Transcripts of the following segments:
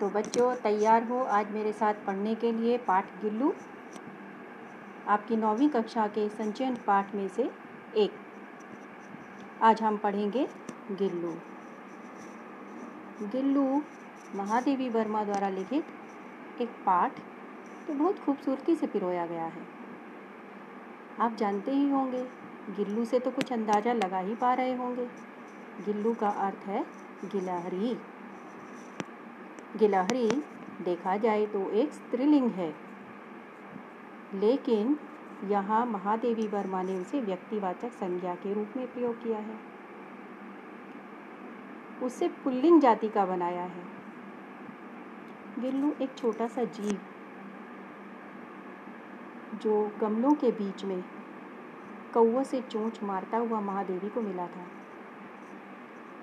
तो बच्चों, तैयार हो आज मेरे साथ पढ़ने के लिए पाठ गिल्लू। आपकी नौवीं कक्षा के संचयन पाठ में से एक। आज हम पढ़ेंगे गिल्लू। गिल्लू महादेवी वर्मा द्वारा लिखित एक पाठ तो बहुत खूबसूरती से पिरोया गया है। आप जानते ही होंगे, गिल्लू से तो कुछ अंदाज़ा लगा ही पा रहे होंगे। गिल्लू का अर्थ है गिलहरी। गिलहरी देखा जाए तो एक स्त्रीलिंग है। लेकिन यहाँ महादेवी वर्मा ने उसे व्यक्तिवाचक संज्ञा के रूप में प्रयोग किया है। उसे पुल्लिंग जाति का बनाया है। गिल्लू एक छोटा सा जीव जो गमलों के बीच में कौवा से चोंच मारता हुआ महादेवी को मिला था।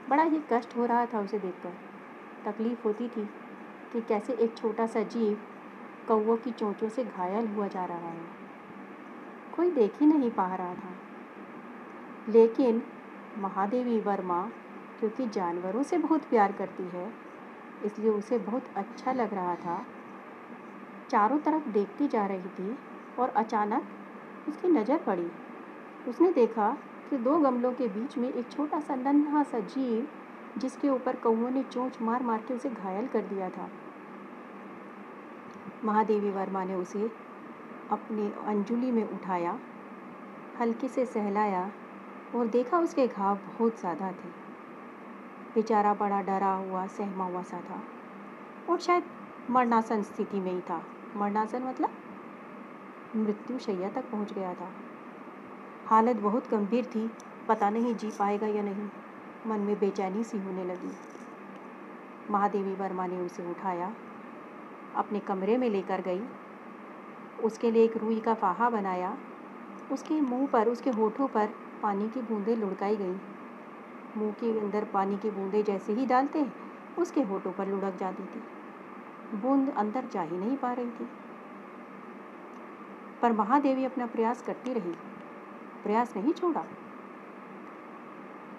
बड़ा ही कष्ट हो रहा था उसे देखकर। तकलीफ़ होती थी कि कैसे एक छोटा सा जीव कौवों की चोंचों से घायल हुआ जा रहा है। कोई देख ही नहीं पा रहा था। लेकिन महादेवी वर्मा, क्योंकि जानवरों से बहुत प्यार करती है, इसलिए उसे बहुत अच्छा लग रहा था। चारों तरफ़ देखती जा रही थी और अचानक उसकी नज़र पड़ी। उसने देखा कि दो गमलों के बीच में एक छोटा सा नन्हा सा जीव जिसके ऊपर कौओं ने चोंच मार मार के उसे घायल कर दिया था। महादेवी वर्मा ने उसे अपने अंजुली में उठाया, हल्के से सहलाया और देखा उसके घाव बहुत ज़्यादा थे। बेचारा बड़ा डरा हुआ, सहमा हुआ सा था और शायद मरणासन स्थिति में ही था। मरणासन मतलब मृत्यु शैया तक पहुँच गया था। हालत बहुत गंभीर थी, पता नहीं जी पाएगा या नहीं। मन में बेचैनी सी होने लगी। महादेवी वर्मा ने उसे उठाया, अपने कमरे में लेकर गई। उसके लिए एक रुई का फाहा बनाया। उसके मुँह पर, उसके होठों पर पानी की बूंदें लुढ़काई गई। मुँह के अंदर पानी की बूंदें जैसे ही डालते उसके होठों पर लुढ़क जाती थी। बूंद अंदर जा ही नहीं पा रही थी। पर महादेवी अपना प्रयास करती रही। प्रयास नहीं छोड़ा।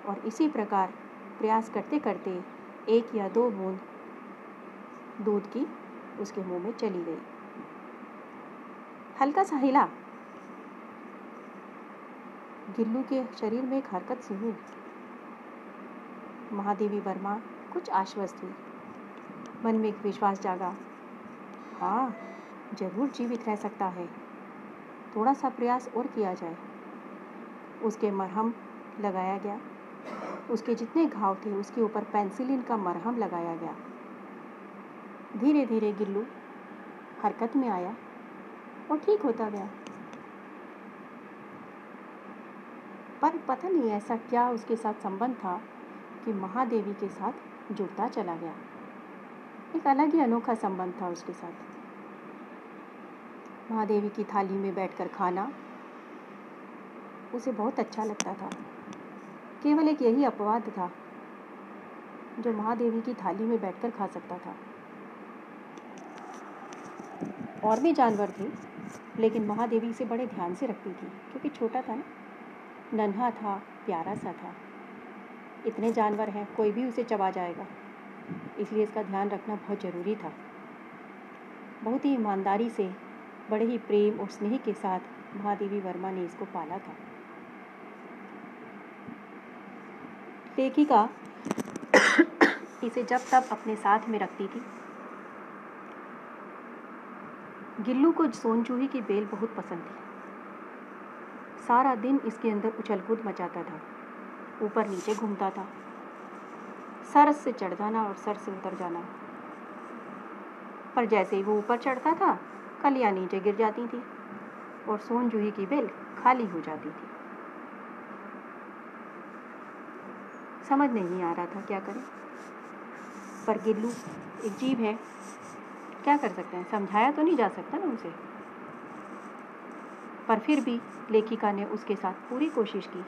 और इसी प्रकार प्रयास करते करते एक या दो बूंद दूध की उसके मुँह में चली गई। हल्का सा हिला। गिल्लू के शरीर में एक हरकत सी हुई। महादेवी वर्मा कुछ आश्वस्त हुई। मन में एक विश्वास जागा। हाँ ज़रूर जीवित रह सकता है। थोड़ा सा प्रयास और किया जाए। उसके मरहम लगाया गया। उसके जितने घाव थे, उसके ऊपर पेंसिलिन का मरहम लगाया गया। धीरे धीरे गिल्लू हरकत में आया और ठीक होता गया। पर पता नहीं ऐसा क्या उसके साथ संबंध था कि महादेवी के साथ जुड़ता चला गया। एक अलग ही अनोखा संबंध था उसके साथ। महादेवी की थाली में बैठकर खाना उसे बहुत अच्छा लगता था। केवल एक यही अपवाद था, जो महादेवी की थाली में बैठकर खा सकता था। और भी जानवर थे, लेकिन महादेवी इसे बड़े ध्यान से रखती थी, क्योंकि छोटा था ना। नन्हा था, प्यारा सा था। इतने जानवर हैं, कोई भी उसे चबा जाएगा। इसलिए इसका ध्यान रखना बहुत ज़रूरी था। बहुत ही ईमानदारी से, बड़े ही प्रेम और स्नेह के साथ महादेवी वर्मा ने इसको पाला था। लेखिका इसे जब तब अपने साथ में रखती थी। गिल्लू को सोनचूही की बेल बहुत पसंद थी। सारा दिन इसके अंदर उछल कूद मचाता था, ऊपर नीचे घूमता था। सर से चढ़ जाना और सर से उतर जाना। पर जैसे ही वो ऊपर चढ़ता था, कलियाँ नीचे गिर जाती थी और सोनजूही की बेल खाली हो जाती थी। समझ नहीं आ रहा था क्या करें। पर गिल्लू एक जीव है। क्या कर सकते हैं? समझाया तो नहीं जा सकता ना उसे। पर फिर भी लेखिका ने उसके साथ पूरी कोशिश की।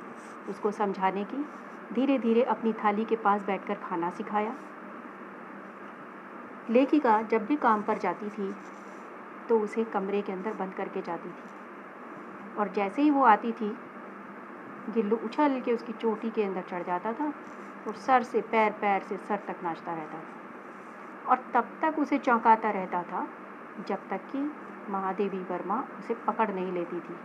उसको समझाने की धीरे धीरे अपनी थाली के पास बैठकर खाना सिखाया। लेखिका जब भी काम पर जाती थी तो उसे कमरे के अंदर बंद करके जाती थी। और जैसे ही वो आती थी गिल्लू उछल के उसकी चोटी के अंदर चढ़ जाता था और सर से पैर पैर से सर तक नाचता रहता था। और तब तक उसे चौंकाता रहता था जब तक कि महादेवी वर्मा उसे पकड़ नहीं लेती थी।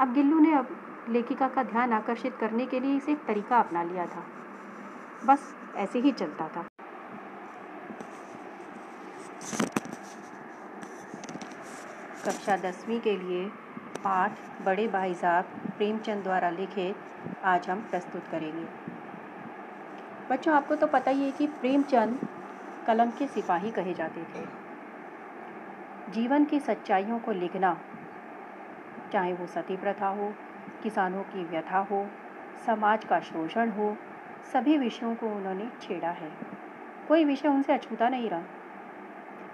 अब गिल्लू ने अब लेखिका का ध्यान आकर्षित करने के लिए इसे एक तरीका अपना लिया था। बस ऐसे ही चलता था। कक्षा दसवीं के लिए पाठ बड़े भाई साहब प्रेमचंद द्वारा लिखे आज हम प्रस्तुत करेंगे। बच्चों, आपको तो पता ही है कि प्रेमचंद कलम के सिपाही कहे जाते थे। जीवन की सच्चाइयों को लिखना, चाहे वो सती प्रथा हो, किसानों की व्यथा हो, समाज का शोषण हो, सभी विषयों को उन्होंने छेड़ा है। कोई विषय उनसे अछूता नहीं रहा।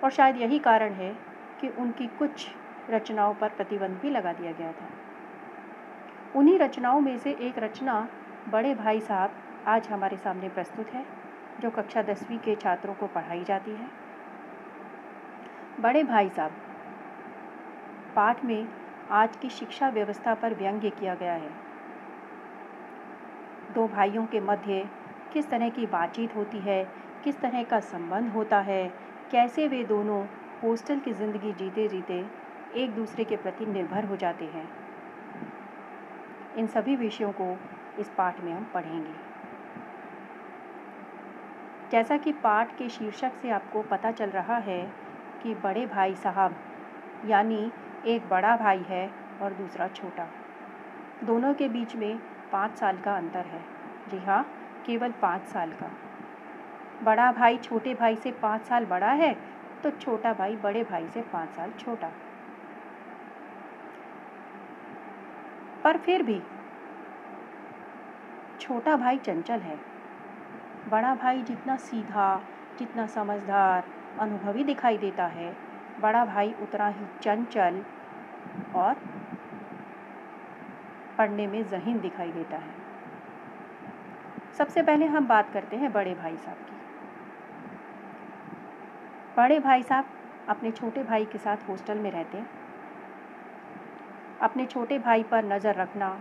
और शायद यही कारण है कि उनकी कुछ रचनाओं पर प्रतिबंध भी लगा दिया गया था। उन्हीं रचनाओं में से एक रचना, बड़े भाई साहब, आज हमारे सामने प्रस्तुत है, जो कक्षा दसवीं के छात्रों को पढ़ाई जाती है। बड़े भाई साहब, पाठ में आज की शिक्षा व्यवस्था पर व्यंग्य किया गया है। दो भाइयों के मध्य किस तरह की बातचीत होती है, किस तरह का संबंध होता है, कैसे वे दोनों हॉस्टल की ज़िंदगी जीते जीते एक दूसरे के प्रति निर्भर हो जाते हैं। इन सभी विषयों को इस पाठ में हम पढ़ेंगे। जैसा कि पाठ के शीर्षक से आपको पता चल रहा है कि बड़े भाई साहब, यानी एक बड़ा भाई है और दूसरा छोटा। दोनों के बीच में पाँच साल का अंतर है। जी हाँ केवल पाँच साल का। बड़ा भाई छोटे भाई से पाँच साल बड़ा है तो छोटा भाई बड़े भाई से पाँच साल छोटा। पर फिर भी। छोटा भाई चंचल है। बड़ा भाई जितना सीधा, जितना समझदार, अनुभवी दिखाई देता है। बड़ा भाई उतना ही चंचल और पढ़ने में जहीन दिखाई देता है। सबसे पहले हम बात करते हैं बड़े भाई साहब की। बड़े भाई साहब अपने छोटे भाई के साथ हॉस्टल में रहते हैं। अपने छोटे भाई पर नज़र रखना,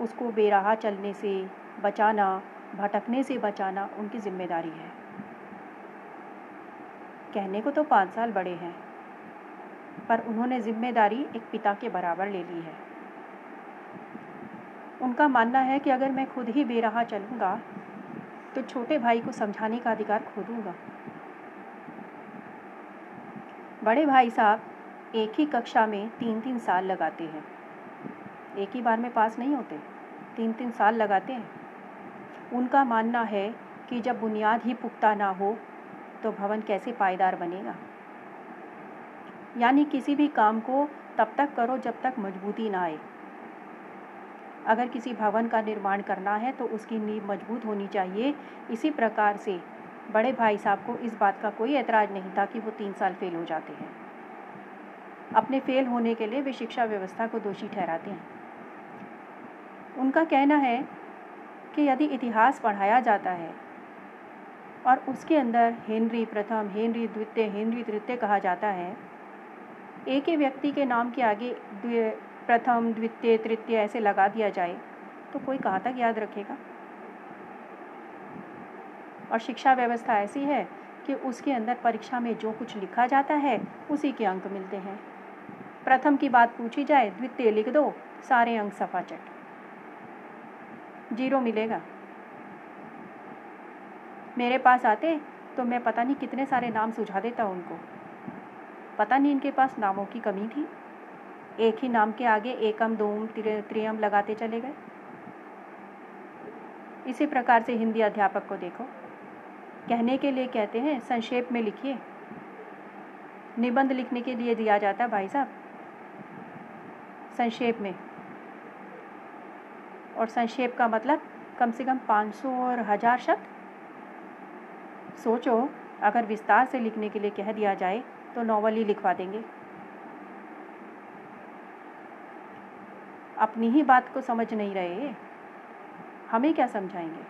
उसको बेराहा चलने से बचाना, भटकने से बचाना उनकी ज़िम्मेदारी है। कहने को तो पाँच साल बड़े हैं, पर उन्होंने ज़िम्मेदारी एक पिता के बराबर ले ली है। उनका मानना है कि अगर मैं खुद ही बेराहा चलूँगा तो छोटे भाई को समझाने का अधिकार खो दूँगा बड़े भाई साहब एक ही कक्षा में तीन तीन साल लगाते हैं। एक ही बार में पास नहीं होते तीन तीन साल लगाते हैं। उनका मानना है कि जब बुनियाद ही पुख्ता ना हो तो भवन कैसे पायदार बनेगा? यानी किसी भी काम को तब तक करो जब तक मजबूती ना आए। अगर किसी भवन का निर्माण करना है तो उसकी नींव मज़बूत होनी चाहिए। इसी प्रकार से बड़े भाई साहब को इस बात का कोई ऐतराज़ नहीं था कि वो तीन साल फेल हो जाते हैं। अपने फेल होने के लिए वे शिक्षा व्यवस्था को दोषी ठहराते हैं। उनका कहना है कि यदि इतिहास पढ़ाया जाता है और उसके अंदर हेनरी प्रथम, हेनरी द्वितीय, हेनरी तृतीय कहा जाता है, एक ही व्यक्ति के नाम के आगे प्रथम, द्वितीय, तृतीय ऐसे लगा दिया जाए तो कोई कहाँ तक याद रखेगा? और शिक्षा व्यवस्था ऐसी है कि उसके अंदर परीक्षा में जो कुछ लिखा जाता है, उसी के अंक मिलते हैं। प्रथम की बात पूछी जाए, द्वितीय लिख दो, सारे अंक सफाचट। ज़ीरो मिलेगा। मेरे पास आते तो मैं पता नहीं कितने सारे नाम सुझा देता उनको। पता नहीं इनके पास नामों की कमी थी। एक ही नाम के आगे एकम, दोम त्रियम लगाते चले गए। इसी प्रकार से हिंदी अध्यापक को देखो। कहने के लिए कहते हैं, संक्षेप में लिखिए। निबंध लिखने के लिए दिया जाता है भाई साहब। संक्षेप में। और संक्षेप का मतलब कम से कम 500 और हज़ार शब्द। सोचो, अगर विस्तार से लिखने के लिए कह दिया जाए तो नॉवल ही लिखवा देंगे। अपनी ही बात को समझ नहीं रहे, हमें क्या समझाएँगे?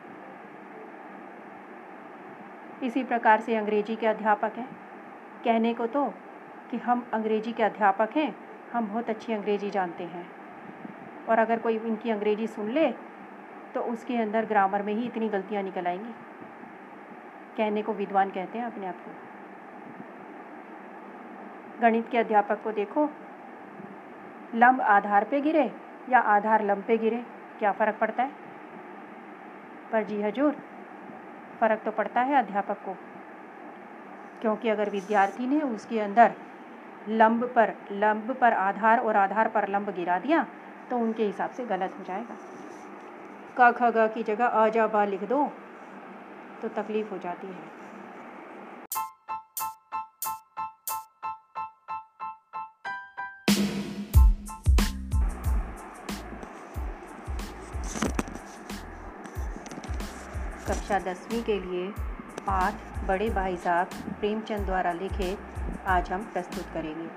इसी प्रकार से अंग्रेज़ी के अध्यापक हैं। कहने को तो कि हम अंग्रेज़ी के अध्यापक हैं हम बहुत अच्छी अंग्रेज़ी जानते हैं। और अगर कोई इनकी अंग्रेज़ी सुन ले तो उसके अंदर ग्रामर में ही इतनी गलतियाँ निकल आएँगी। कहने को विद्वान कहते हैं अपने आप को। गणित के अध्यापक को देखो, लंब आधार पे गिरे या आधार लंब पे गिरे, क्या फ़र्क पड़ता है? पर जी हजूर, फ़र्क तो पड़ता है अध्यापक को। क्योंकि अगर विद्यार्थी ने उसके अंदर लंब पर लंब पर आधार और आधार पर लंब गिरा दिया तो उनके हिसाब से गलत हो जाएगा। क, ख, ग की जगह अ, जा, बा लिख दो तो तकलीफ़ हो जाती है। कक्षा दसवीं के लिए पाठ बड़े भाई साहब प्रेमचंद द्वारा लिखे आज हम प्रस्तुत करेंगे।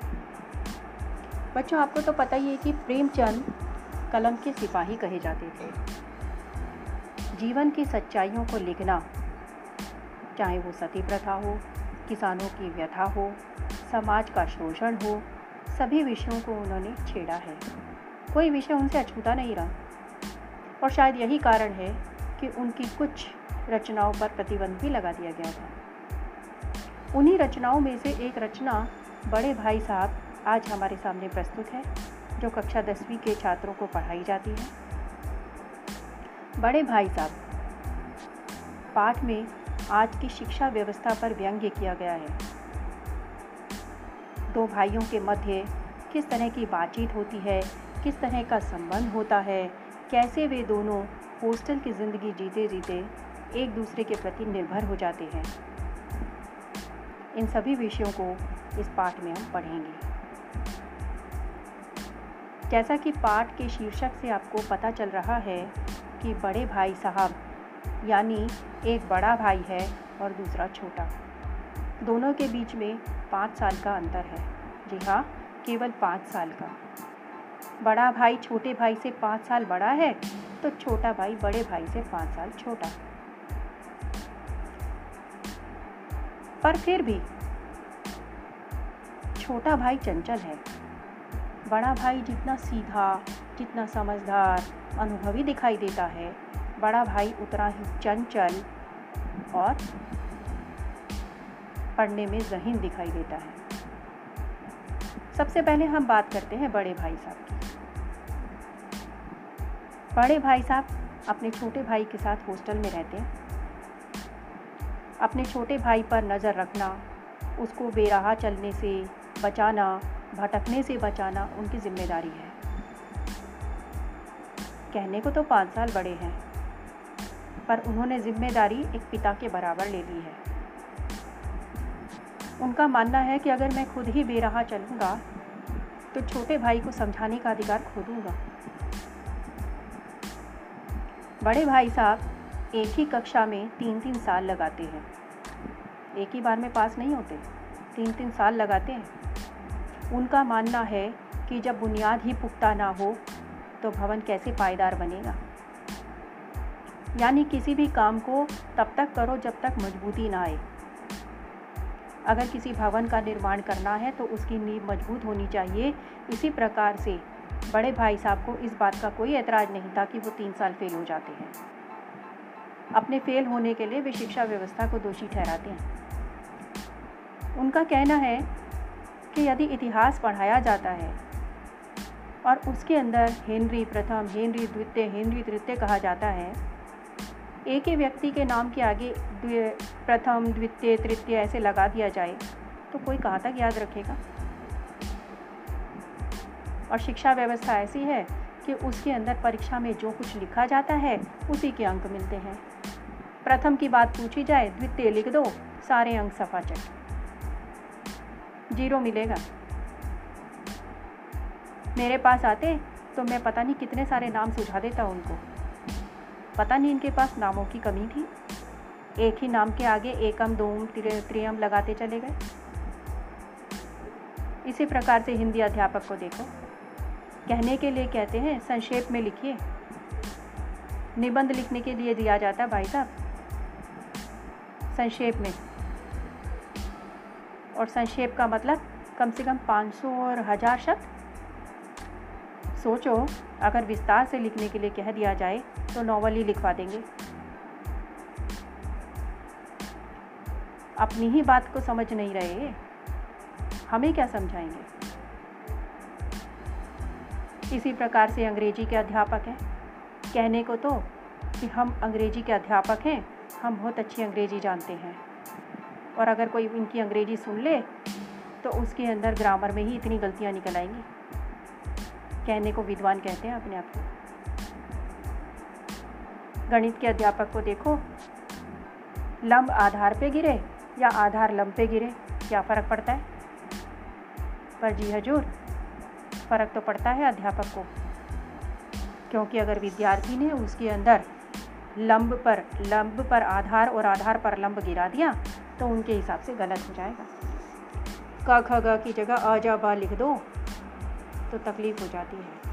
बच्चों, आपको तो पता ही है कि प्रेमचंद कलम के सिपाही कहे जाते थे। जीवन की सच्चाइयों को लिखना, चाहे वो सती प्रथा हो, किसानों की व्यथा हो, समाज का शोषण हो, सभी विषयों को उन्होंने छेड़ा है। कोई विषय उनसे अछूता नहीं रहा। और शायद यही कारण है कि उनकी कुछ रचनाओं पर प्रतिबंध भी लगा दिया गया था। उन्हीं रचनाओं में से एक रचना बड़े भाई साहब आज हमारे सामने प्रस्तुत है, जो कक्षा दसवीं के छात्रों को पढ़ाई जाती है। बड़े भाई साहब, पाठ में आज की शिक्षा व्यवस्था पर व्यंग्य किया गया है। दो भाइयों के मध्य किस तरह की बातचीत होती है, किस तरह का संबंध होता है, कैसे वे दोनों हॉस्टल की ज़िंदगी जीते जीते एक दूसरे के प्रति निर्भर हो जाते हैं। इन सभी विषयों को इस पाठ में हम पढ़ेंगे। जैसा कि पाठ के शीर्षक से आपको पता चल रहा है कि बड़े भाई साहब, यानी एक बड़ा भाई है और दूसरा छोटा। दोनों के बीच में पाँच साल का अंतर है। जी हाँ केवल पाँच साल का। बड़ा भाई छोटे भाई से पाँच साल बड़ा है तो छोटा भाई बड़े भाई से पाँच साल छोटा। पर फिर भी छोटा भाई चंचल है। बड़ा भाई जितना सीधा, जितना समझदार, अनुभवी दिखाई देता है, बड़ा भाई उतना ही चंचल और पढ़ने में जहीन दिखाई देता है। सबसे पहले हम बात करते हैं बड़े भाई साहब की। बड़े भाई साहब अपने छोटे भाई के साथ हॉस्टल में रहते हैं। अपने छोटे भाई पर नज़र रखना, उसको बेराह चलने से बचाना, भटकने से बचाना उनकी ज़िम्मेदारी है। कहने को तो पाँच साल बड़े हैं, पर उन्होंने ज़िम्मेदारी एक पिता के बराबर ले ली है। उनका मानना है कि अगर मैं खुद ही बेराह चलूँगा तो छोटे भाई को समझाने का अधिकार खो दूँगा बड़े भाई साहब एक ही कक्षा में तीन तीन साल लगाते हैं। एक ही बार में पास नहीं होते तीन तीन साल लगाते हैं। उनका मानना है कि जब बुनियाद ही पुख्ता ना हो तो भवन कैसे पायदार बनेगा? यानी किसी भी काम को तब तक करो जब तक मजबूती ना आए। अगर किसी भवन का निर्माण करना है तो उसकी नींव मज़बूत होनी चाहिए। इसी प्रकार से बड़े भाई साहब को इस बात का कोई ऐतराज़ नहीं था कि वो तीन साल फेल हो जाते हैं। अपने फेल होने के लिए वे शिक्षा व्यवस्था को दोषी ठहराते हैं। उनका कहना है कि यदि इतिहास पढ़ाया जाता है और उसके अंदर हेनरी प्रथम, हेनरी द्वितीय, हेनरी तृतीय कहा जाता है, एक ही व्यक्ति के नाम के आगे प्रथम, द्वितीय, तृतीय ऐसे लगा दिया जाए तो कोई कहाँ तक याद रखेगा? और शिक्षा व्यवस्था ऐसी है कि उसके अंदर परीक्षा में जो कुछ लिखा जाता है, उसी के अंक मिलते हैं। प्रथम की बात पूछी जाए द्वितीय लिख दो, सारे अंक सफ़ा चट ज़ीरो मिलेगा। मेरे पास आते तो मैं पता नहीं कितने सारे नाम सुझा देता उनको। पता नहीं इनके पास नामों की कमी थी। एक ही नाम के आगे एकम, दोम त्रियम लगाते चले गए। इसी प्रकार से हिंदी अध्यापक को देखो। कहने के लिए कहते हैं, संक्षेप में लिखिए। निबंध लिखने के लिए दिया जाता भाई साहब। संक्षेप में। और संक्षेप का मतलब कम से कम 500 और हज़ार शब्द। सोचो, अगर विस्तार से लिखने के लिए कह दिया जाए तो नॉवल ही लिखवा देंगे। अपनी ही बात को समझ नहीं रहे, हमें क्या समझाएँगे? इसी प्रकार से अंग्रेज़ी के अध्यापक हैं। कहने को तो कि हम अंग्रेज़ी के अध्यापक हैं हम बहुत अच्छी अंग्रेज़ी जानते हैं। और अगर कोई इनकी अंग्रेज़ी सुन ले तो उसके अंदर ग्रामर में ही इतनी गलतियाँ निकल आएँगी। कहने को विद्वान कहते हैं अपने आप को। गणित के अध्यापक को देखो। लंब आधार पे गिरे या आधार लंब पे गिरे, क्या फ़र्क पड़ता है? पर जी हजूर, फ़र्क तो पड़ता है अध्यापक को। क्योंकि अगर विद्यार्थी ने उसके अंदर लंब पर लंब पर आधार और आधार पर लंब गिरा दिया तो उनके हिसाब से गलत हो जाएगा। क ख, ग की जगह अ, जा, बा लिख दो तो तकलीफ़ हो जाती है।